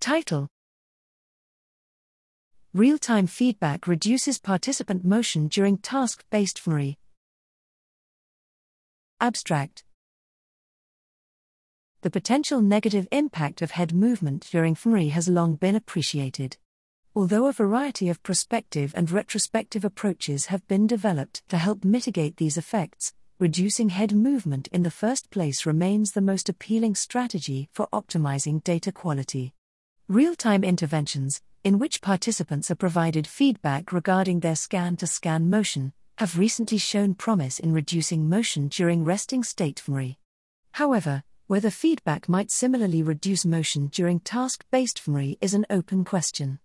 Title Real time feedback reduces participant motion during task based fMRI. Abstract The potential negative impact of head movement during fMRI has long been appreciated. Although a variety of prospective and retrospective approaches have been developed to help mitigate these effects, reducing head movement in the first place remains the most appealing strategy for optimizing data quality. Real time interventions, in which participants are provided feedback regarding their scan to scan motion, have recently shown promise in reducing motion during resting state fMRI. However, whether feedback might similarly reduce motion during task based fMRI is an open question.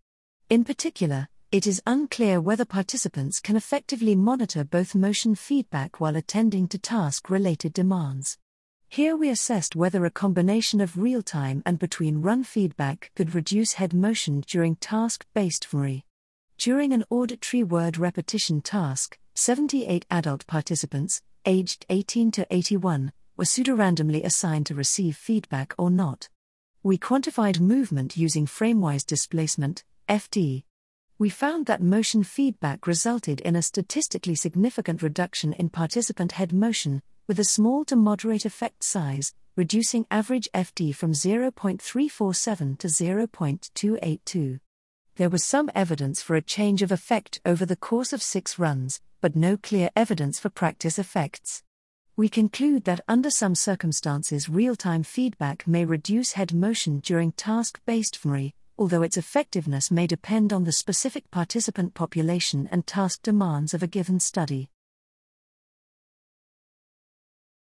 In particular, it is unclear whether participants can effectively monitor both motion feedback while attending to task related demands. Here we assessed whether a combination of real time and between run feedback could reduce head motion during task based fMRI. During an auditory word repetition task, 78 adult participants, aged 18 to 81, were pseudorandomly assigned to receive feedback or not. We quantified movement using framewise displacement, FD. We found that motion feedback resulted in a statistically significant reduction in participant head motion, with a small to moderate effect size, reducing average FD from 0.347 to 0.282. There was some evidence for a change of effect over the course of six runs, but no clear evidence for practice effects. We conclude that under some circumstances, real time feedback may reduce head motion during task based fMRI, although its effectiveness may depend on the specific participant population and task demands of a given study.